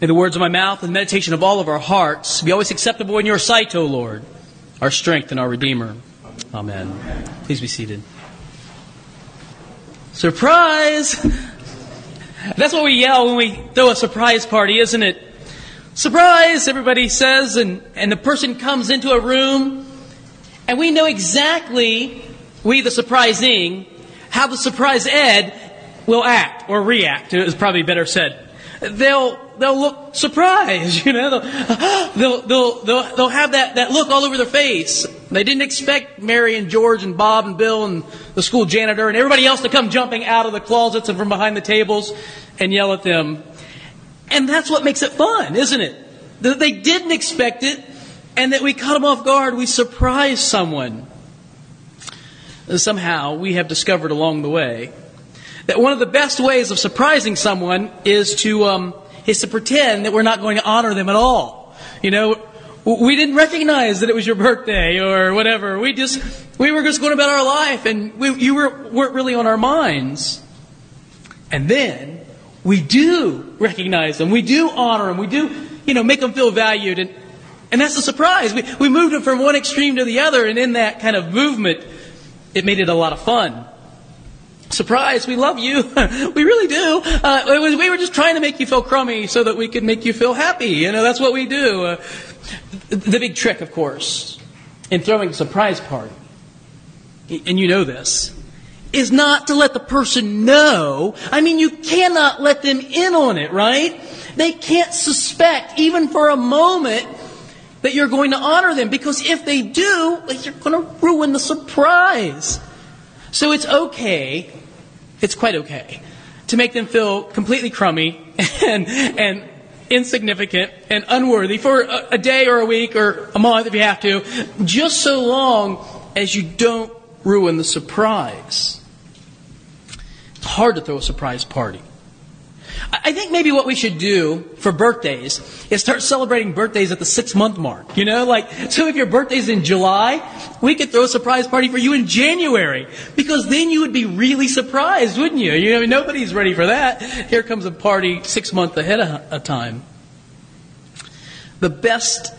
May the words of my mouth and the meditation of all of our hearts be always acceptable in your sight, O Lord, our strength and our Redeemer. Amen. Please be seated. Surprise! That's what we yell when we throw a surprise party, isn't it? Surprise, everybody says, and, and the person comes into a room, and we know exactly, we the surprising, how the surprise Ed will act or react, is probably better said. They'll, they'll look surprised, you know, they'll, they'll, they'll, they'll, have that, that look all over their face. They didn't expect Mary and George and Bob and Bill and the school janitor and everybody else to come jumping out of the closets and from behind the tables and yell at them. And that's what makes it fun, isn't it? That they didn't expect it and that we caught them off guard. We surprise someone. Somehow we have discovered along the way that one of the best ways of surprising someone is to, um, is to pretend that we're not going to honor them at all. You know, we didn't recognize that it was your birthday or whatever. We just, we were just going about our life and we, you were, weren't really on our minds. And then we do recognize them. We do honor them. We do, you know, make them feel valued. And, and that's the surprise. We, we moved it from one extreme to the other. And in that kind of movement, it made it a lot of fun. Surprise, we love you. we really do. Uh, was, we were just trying to make you feel crummy so that we could make you feel happy. You know, that's what we do. Uh, the big trick, of course, in throwing a surprise party, and you know this, is not to let the person know. I mean, you cannot let them in on it, right? They can't suspect, even for a moment, that you're going to honor them, because if they do, you're going to ruin the surprise. So it's okay it's quite okay to make them feel completely crummy and, and insignificant and unworthy for a, a day or a week or a month if you have to, just so long as you don't ruin the surprise. It's hard to throw a surprise party. I think maybe what we should do for birthdays is start celebrating birthdays at the six month mark. You know, like, so if your birthday's in July, we could throw a surprise party for you in January. Because then you would be really surprised, wouldn't you? You know, nobody's ready for that. Here comes a party six months ahead of time. The best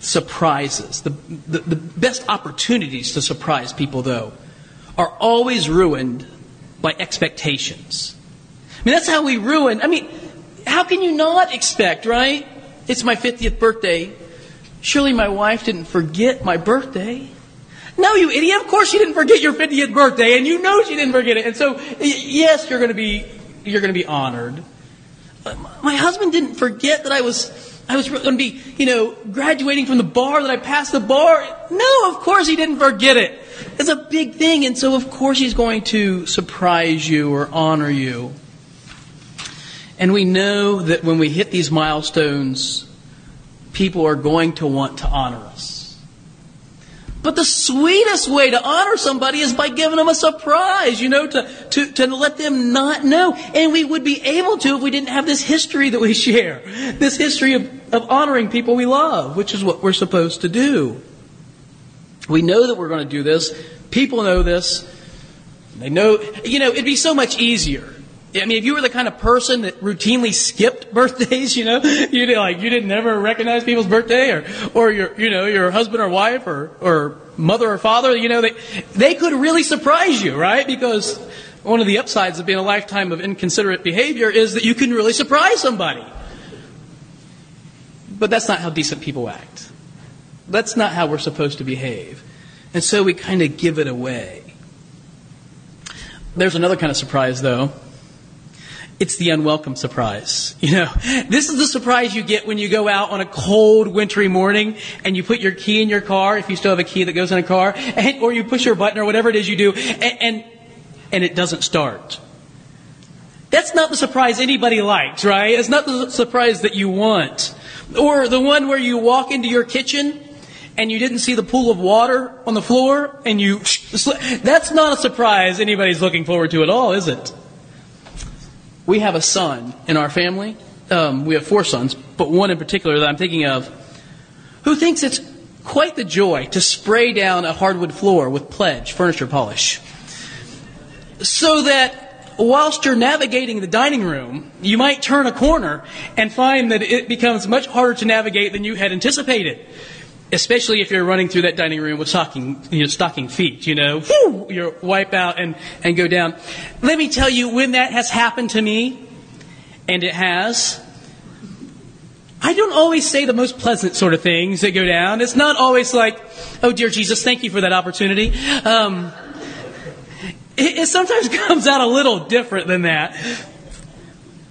surprises, the, the, the best opportunities to surprise people, though, are always ruined by expectations. I mean, that's how we ruin. I mean, how can you not expect, right? It's my 50th birthday. Surely my wife didn't forget my birthday. No, you idiot. Of course she didn't forget your 50th birthday, and you know she didn't forget it. And so, yes, you're going to be, you're going to be honored. My husband didn't forget that I was, I was going to be, you know, graduating from the bar, that I passed the bar. No, of course he didn't forget it. It's a big thing, and so of course he's going to surprise you or honor you. And we know that when we hit these milestones, people are going to want to honor us. But the sweetest way to honor somebody is by giving them a surprise, you know, to, to, to let them not know. And we would be able to if we didn't have this history that we share. This history of, of honoring people we love, which is what we're supposed to do. We know that we're going to do this. People know this. They know, you know, it'd be so much easier I mean, if you were the kind of person that routinely skipped birthdays, you know, you did like you didn't ever recognize people's birthday, or or your you know your husband or wife or or mother or father, you know, they they could really surprise you, right? Because one of the upsides of being a lifetime of inconsiderate behavior is that you can really surprise somebody. But that's not how decent people act. That's not how we're supposed to behave. And so we kind of give it away. There's another kind of surprise, though it's the unwelcome surprise. You know, this is the surprise you get when you go out on a cold, wintry morning and you put your key in your car, if you still have a key that goes in a car, and, or you push your button or whatever it is you do, and, and, and it doesn't start. That's not the surprise anybody likes, right? It's not the surprise that you want. Or the one where you walk into your kitchen and you didn't see the pool of water on the floor and you, that's not a surprise anybody's looking forward to at all, is it? We have a son in our family. Um, we have four sons, but one in particular that I'm thinking of, who thinks it's quite the joy to spray down a hardwood floor with pledge furniture polish. So that whilst you're navigating the dining room, you might turn a corner and find that it becomes much harder to navigate than you had anticipated. Especially if you're running through that dining room with stocking, you know, stocking feet, you know, you wipe out and, and go down. Let me tell you, when that has happened to me, and it has, I don't always say the most pleasant sort of things that go down. It's not always like, oh dear Jesus, thank you for that opportunity. Um, it, it sometimes comes out a little different than that.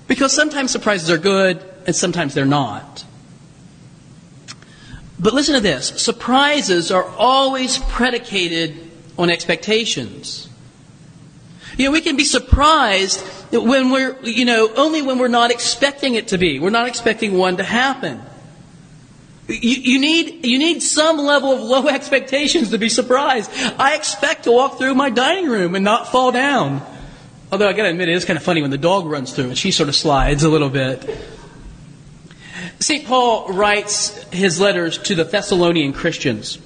Because sometimes surprises are good and sometimes they're not. But listen to this surprises are always predicated on expectations. You know, we can be surprised when we're, you know, only when we're not expecting it to be. We're not expecting one to happen. You, you, need, you need some level of low expectations to be surprised. I expect to walk through my dining room and not fall down. Although I gotta admit, it is kind of funny when the dog runs through and she sort of slides a little bit. St. Paul writes his letters to the Thessalonian Christians.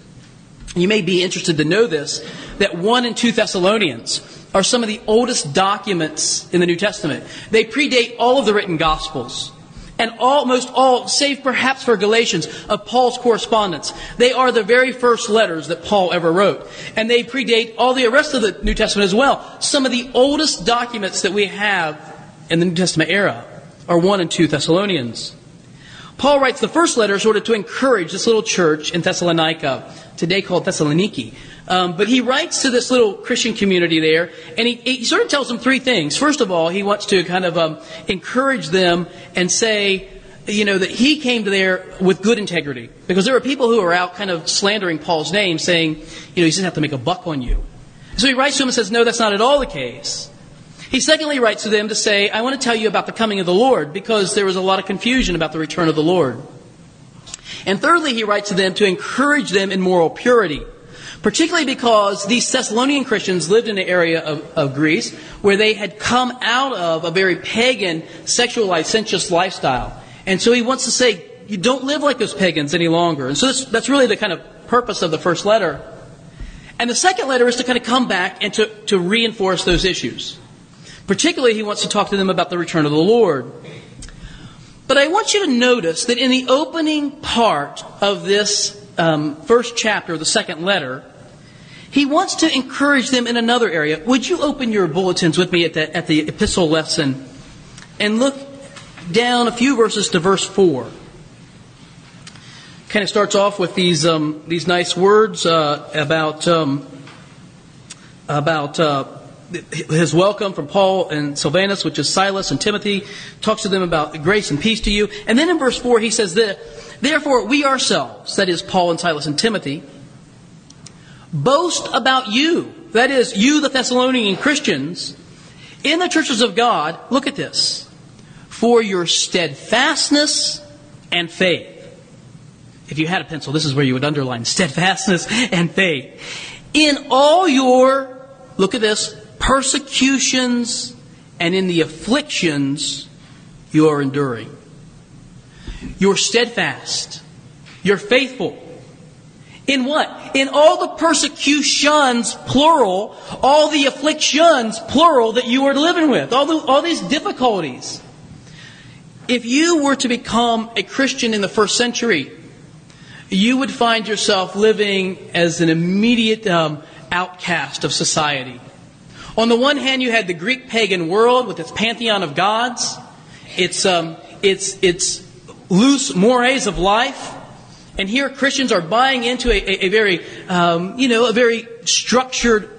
You may be interested to know this, that 1 and 2 Thessalonians are some of the oldest documents in the New Testament. They predate all of the written Gospels and almost all, save perhaps for Galatians, of Paul's correspondence. They are the very first letters that Paul ever wrote. And they predate all the rest of the New Testament as well. Some of the oldest documents that we have in the New Testament era are 1 and 2 Thessalonians. Paul writes the first letter sort of to encourage this little church in Thessalonica, today called Thessaloniki. Um, but he writes to this little Christian community there, and he, he, sort of tells them three things. First of all, he wants to kind of um, encourage them and say, you know, that he came to there with good integrity. Because there are people who are out kind of slandering Paul's name, saying, you know, he doesn't have to make a buck on you. So he writes to them and says, no, that's not at all the case. He secondly writes to them to say, I want to tell you about the coming of the Lord because there was a lot of confusion about the return of the Lord. And thirdly, he writes to them to encourage them in moral purity, particularly because these Thessalonian Christians lived in an area of, of Greece where they had come out of a very pagan, sexual, licentious lifestyle. And so he wants to say, you don't live like those pagans any longer. And so that's, that's really the kind of purpose of the first letter. And the second letter is to kind of come back and to, to reinforce those issues. Particularly, he wants to talk to them about the return of the Lord. But I want you to notice that in the opening part of this um, first chapter, the second letter, he wants to encourage them in another area. Would you open your bulletins with me at the, at the epistle lesson and look down a few verses to verse 4? Kind of starts off with these, um, these nice words uh, about, um, about uh, his welcome from Paul and Silvanus, which is Silas and Timothy, talks to them about grace and peace to you. And then in verse 4, he says that, therefore we ourselves, that is Paul and Silas and Timothy, boast about you, that is, you, the Thessalonian Christians, in the churches of God, look at this, for your steadfastness and faith. If you had a pencil, this is where you would underline steadfastness and faith. In all your, look at this, persecutions and in the afflictions you are enduring. You're steadfast. You're faithful. In what? In all the persecutions, plural, all the afflictions, plural, that you are living with, all, the, all these difficulties. If you were to become a Christian in the first century, you would find yourself living as an immediate um, outcast of society. On the one hand, you had the Greek pagan world with its pantheon of gods, its, um, its, its loose mores of life. And here Christians are buying into a, a, a very, um, you know, a very structured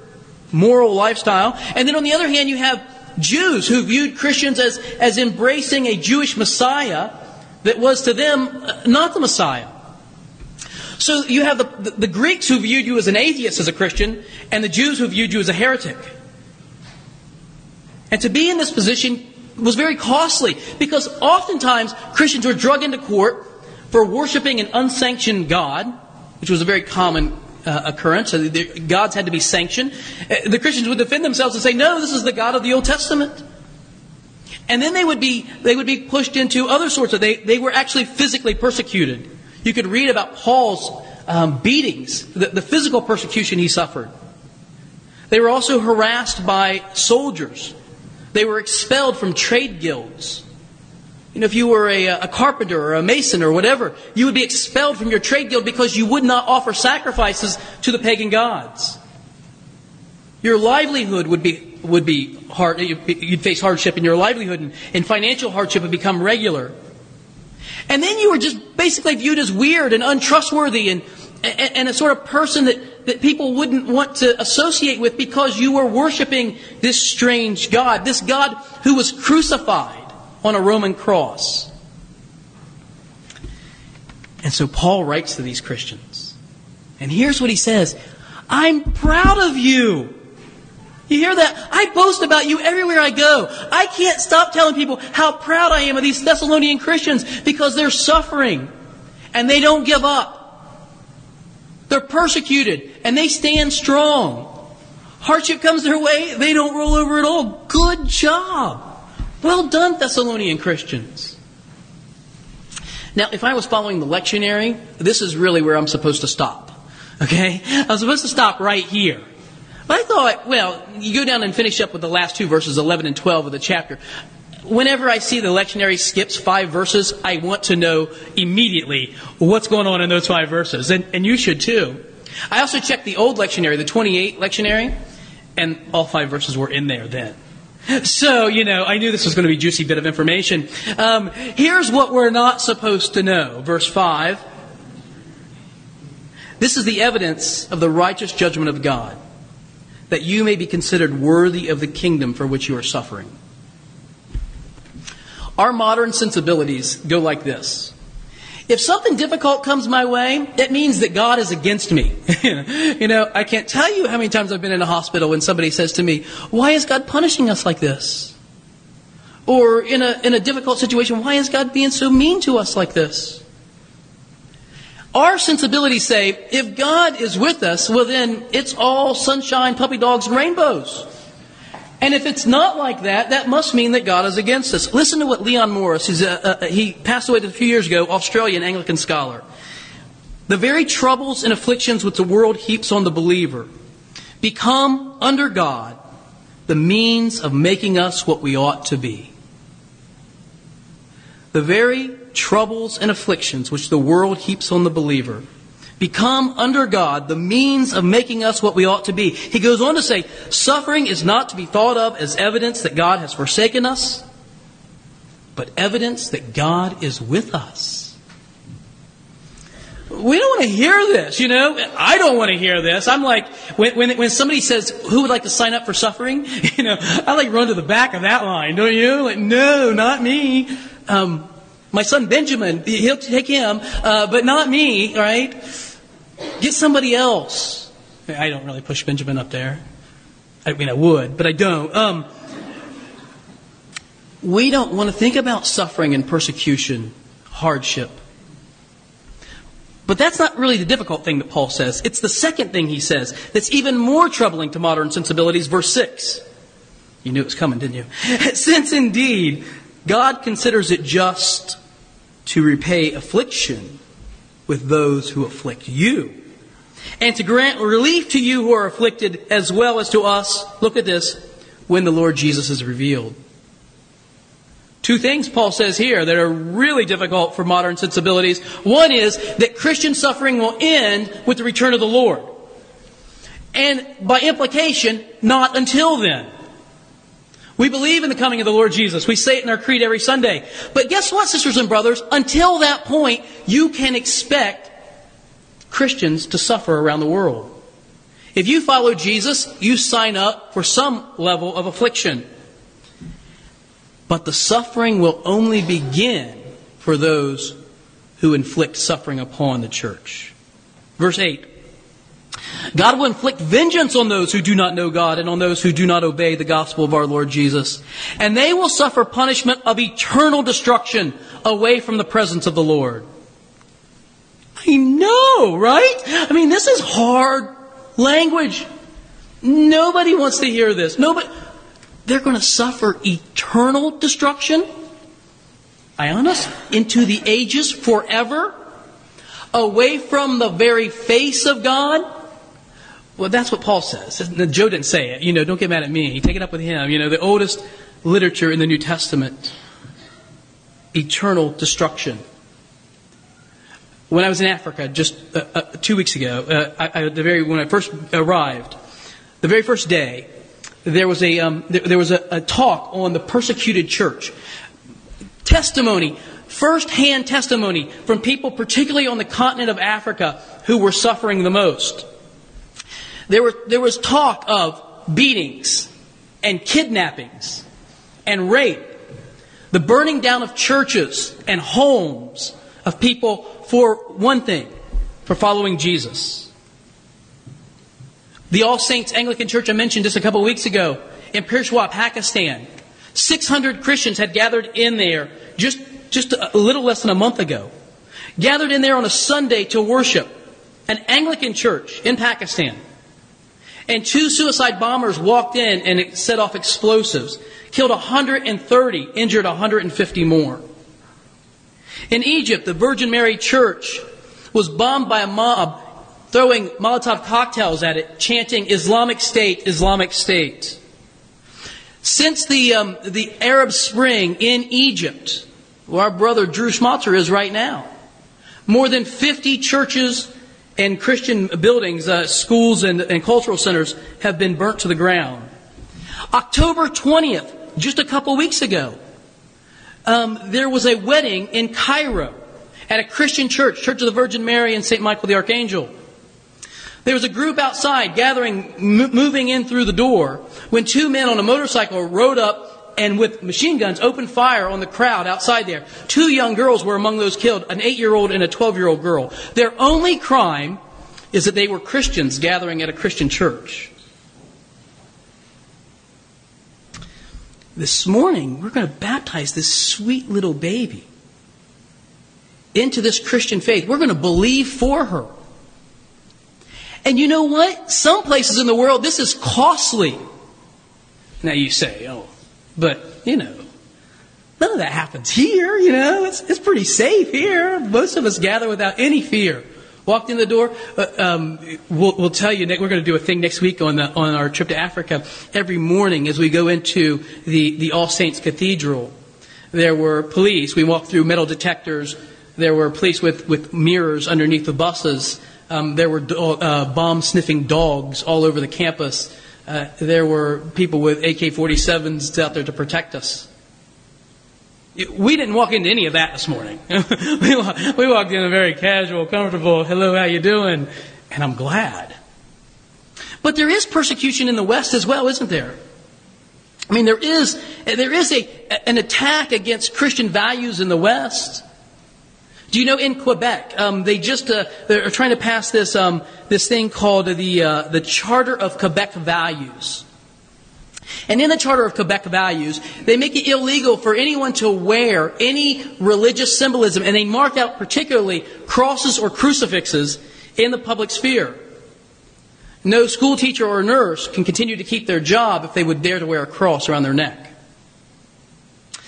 moral lifestyle. And then on the other hand, you have Jews who viewed Christians as, as embracing a Jewish Messiah that was to them uh, not the Messiah. So you have the, the, the Greeks who viewed you as an atheist as a Christian, and the Jews who viewed you as a heretic. And to be in this position was very costly because oftentimes Christians were drug into court for worshiping an unsanctioned God, which was a very common uh, occurrence. So the, gods had to be sanctioned. Uh, the Christians would defend themselves and say, "No, this is the God of the Old Testament." And then they would be they would be pushed into other sorts of they they were actually physically persecuted. You could read about Paul's um, beatings, the, the physical persecution he suffered. They were also harassed by soldiers They were expelled from trade guilds. You know, if you were a, a, carpenter or a mason or whatever, you would be expelled from your trade guild because you would not offer sacrifices to the pagan gods. Your livelihood would be, would be hard, you'd face hardship in your livelihood and, and financial hardship would become regular. And then you were just basically viewed as weird and untrustworthy and, and, and a sort of person that, that people wouldn't want to associate with because you were worshiping this strange God, this God who was crucified on a Roman cross. And so Paul writes to these Christians. And here's what he says I'm proud of you. You hear that? I boast about you everywhere I go. I can't stop telling people how proud I am of these Thessalonian Christians because they're suffering and they don't give up. They're persecuted and they stand strong. Hardship comes their way, they don't roll over at all. Good job. Well done, Thessalonian Christians. Now, if I was following the lectionary, this is really where I'm supposed to stop. Okay? I'm supposed to stop right here. But I thought, well, you go down and finish up with the last two verses, 11 and 12 of the chapter. Whenever I see the lectionary skips five verses, I want to know immediately what's going on in those five verses. And, and you should too. I also checked the old lectionary, the 28 lectionary, and all five verses were in there then. So, you know, I knew this was going to be a juicy bit of information. Um, here's what we're not supposed to know. Verse 5. This is the evidence of the righteous judgment of God, that you may be considered worthy of the kingdom for which you are suffering. Our modern sensibilities go like this. If something difficult comes my way, it means that God is against me. you know, I can't tell you how many times I've been in a hospital when somebody says to me, Why is God punishing us like this? Or in a, in a difficult situation, why is God being so mean to us like this? Our sensibilities say, if God is with us, well then it's all sunshine, puppy dogs, and rainbows. And if it's not like that, that must mean that God is against us. Listen to what Leon Morris, who's a, a, he passed away a few years ago, Australian Anglican scholar. The very troubles and afflictions which the world heaps on the believer become, under God, the means of making us what we ought to be. The very troubles and afflictions which the world heaps on the believer become under God the means of making us what we ought to be. He goes on to say, suffering is not to be thought of as evidence that God has forsaken us, but evidence that God is with us. We don't want to hear this, you know. I don't want to hear this. I'm like, when, when, when somebody says, who would like to sign up for suffering? You know, I like run to the back of that line, don't you? Like, no, not me. Um, my son Benjamin, he'll take him, uh, but not me, right? Get somebody else. I don't really push Benjamin up there. I mean, I would, but I don't. Um, we don't want to think about suffering and persecution, hardship. But that's not really the difficult thing that Paul says. It's the second thing he says that's even more troubling to modern sensibilities. Verse 6. You knew it was coming, didn't you? Since indeed God considers it just to repay affliction with those who afflict you. And to grant relief to you who are afflicted as well as to us, look at this, when the Lord Jesus is revealed. Two things Paul says here that are really difficult for modern sensibilities. One is that Christian suffering will end with the return of the Lord. And by implication, not until then. We believe in the coming of the Lord Jesus. We say it in our creed every Sunday. But guess what, sisters and brothers? Until that point, you can expect Christians to suffer around the world. If you follow Jesus, you sign up for some level of affliction. But the suffering will only begin for those who inflict suffering upon the church. Verse 8. God will inflict vengeance on those who do not know God and on those who do not obey the gospel of our Lord Jesus. And they will suffer punishment of eternal destruction away from the presence of the Lord. I know, right? I mean, this is hard language. Nobody wants to hear this. Nobody. They're going to suffer eternal destruction. Ionis, into the ages forever, away from the very face of God. Well, that's what Paul says. Joe didn't say it. You know, don't get mad at me. Take it up with him. You know, the oldest literature in the New Testament eternal destruction. When I was in Africa just uh, uh, two weeks ago, uh, I, I, the very when I first arrived, the very first day, there was a um, there, there, was a, a talk on the persecuted church. Testimony, first-hand testimony from people, particularly on the continent of Africa, who were suffering the most. There, there was talk of beatings and kidnappings and rape, the burning down of churches and homes of people for one thing, for following Jesus. The All Saints Anglican Church I mentioned just a couple of weeks ago in Peshawar, Pakistan. 600 Christians had gathered in there just, just a little less than a month ago. Gathered in there on a Sunday to worship. An Anglican church in Pakistan. And two suicide bombers walked in and set off explosives, killed 130, injured 150 more. In Egypt, the Virgin Mary Church was bombed by a mob throwing Molotov cocktails at it, chanting Islamic State, Islamic State. Since the, um, the Arab Spring in Egypt, where our brother Drew Schmalzer is right now, more than 50 churches and Christian buildings, uh, schools, and, and cultural centers have been burnt to the ground. October 20th, just a couple weeks ago, um, there was a wedding in Cairo at a Christian church, Church of the Virgin Mary and St. Michael the Archangel. There was a group outside gathering, m- moving in through the door, when two men on a motorcycle rode up and with machine guns opened fire on the crowd outside there. Two young girls were among those killed, an eight year old and a 12 year old girl. Their only crime is that they were Christians gathering at a Christian church. This morning, we're going to baptize this sweet little baby into this Christian faith. We're going to believe for her. And you know what? Some places in the world, this is costly. Now you say, oh, but, you know, none of that happens here, you know. It's, it's pretty safe here. Most of us gather without any fear. Walked in the door. Uh, um, we'll, we'll, tell you, we're going to do a thing next week on, the, on our trip to Africa. Every morning as we go into the, the All Saints Cathedral, there were police. We walked through metal detectors. There were police with, with mirrors underneath the buses. Um, there were uh, bomb sniffing dogs all over the campus. Uh, there were people with AK 47s out there to protect us. We didn't walk into any of that this morning. we, walked in a very casual, comfortable, hello, how you doing? And I'm glad. But there is persecution in the West as well, isn't there? I mean, there is, there is a, an attack against Christian values in the West. Do you know in Quebec, um, they just uh, they're trying to pass this um, this thing called the uh, the Charter of Quebec Values. And in the Charter of Quebec Values, they make it illegal for anyone to wear any religious symbolism, and they mark out particularly crosses or crucifixes in the public sphere. No school teacher or nurse can continue to keep their job if they would dare to wear a cross around their neck.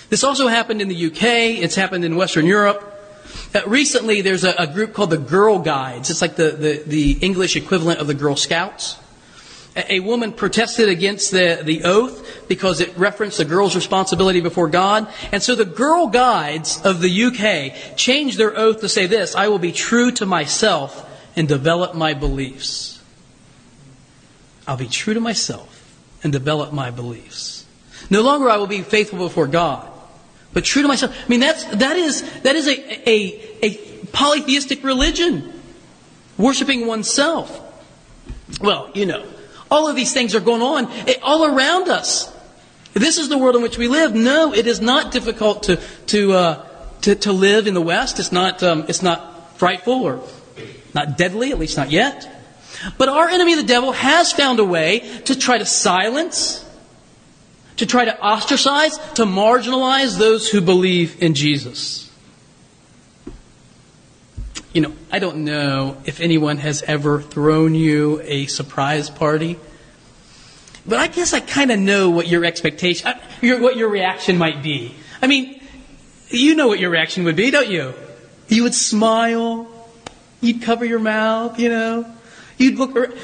This also happened in the UK, it's happened in Western Europe. Uh, recently, there's a, a, group called the Girl Guides. It's like the, the, the English equivalent of the Girl Scouts. A, a, woman protested against the, the oath because it referenced the girl's responsibility before God. And so the Girl Guides of the UK changed their oath to say this I will be true to myself and develop my beliefs. I'll be true to myself and develop my beliefs. No longer I will be faithful before God but true to myself. I mean, that's, that is, that is a, a, a polytheistic religion, worshiping oneself. Well, you know, all of these things are going on eh, all around us. This is the world in which we live. No, it is not difficult to, to, uh, to, to live in the West. It's not, um, it's not frightful or not deadly, at least not yet. But our enemy, the devil, has found a way to try to silence, to try to ostracize, to marginalize those who believe in Jesus. You know, I don't know if anyone has ever thrown you a surprise party, but I guess I kind of know what your expectation, uh, your, what your reaction might be. I mean, you know what your reaction would be, don't you? You would smile, you'd cover your mouth, you know, you'd look.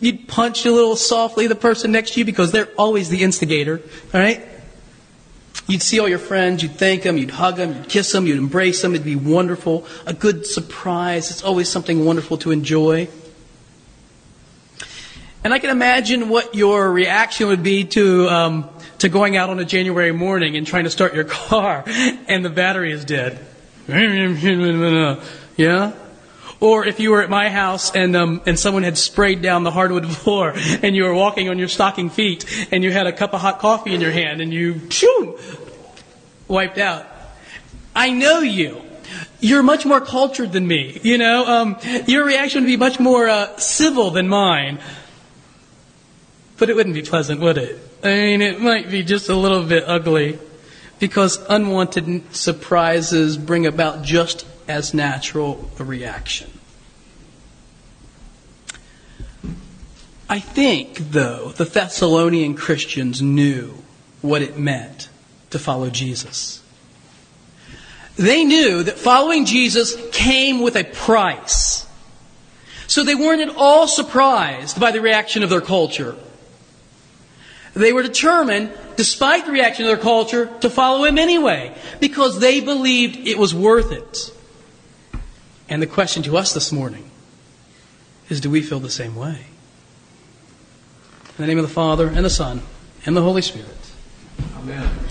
You'd punch a little softly the person next to you because they're always the instigator, all right? You'd see all your friends, you'd thank them, you'd hug them, you'd kiss them, you'd embrace them. It'd be wonderful. A good surprise. It's always something wonderful to enjoy. And I can imagine what your reaction would be to, um, to going out on a January morning and trying to start your car and the battery is dead. Yeah? Or if you were at my house and um, and someone had sprayed down the hardwood floor and you were walking on your stocking feet and you had a cup of hot coffee in your hand and you shoo, wiped out. I know you. You're much more cultured than me. You know, um, your reaction would be much more uh, civil than mine. But it wouldn't be pleasant, would it? I mean, it might be just a little bit ugly because unwanted surprises bring about just as natural a reaction. I think, though, the Thessalonian Christians knew what it meant to follow Jesus. They knew that following Jesus came with a price. So they weren't at all surprised by the reaction of their culture. They were determined, despite the reaction of their culture, to follow him anyway, because they believed it was worth it. And the question to us this morning is do we feel the same way? In the name of the Father, and the Son, and the Holy Spirit. Amen.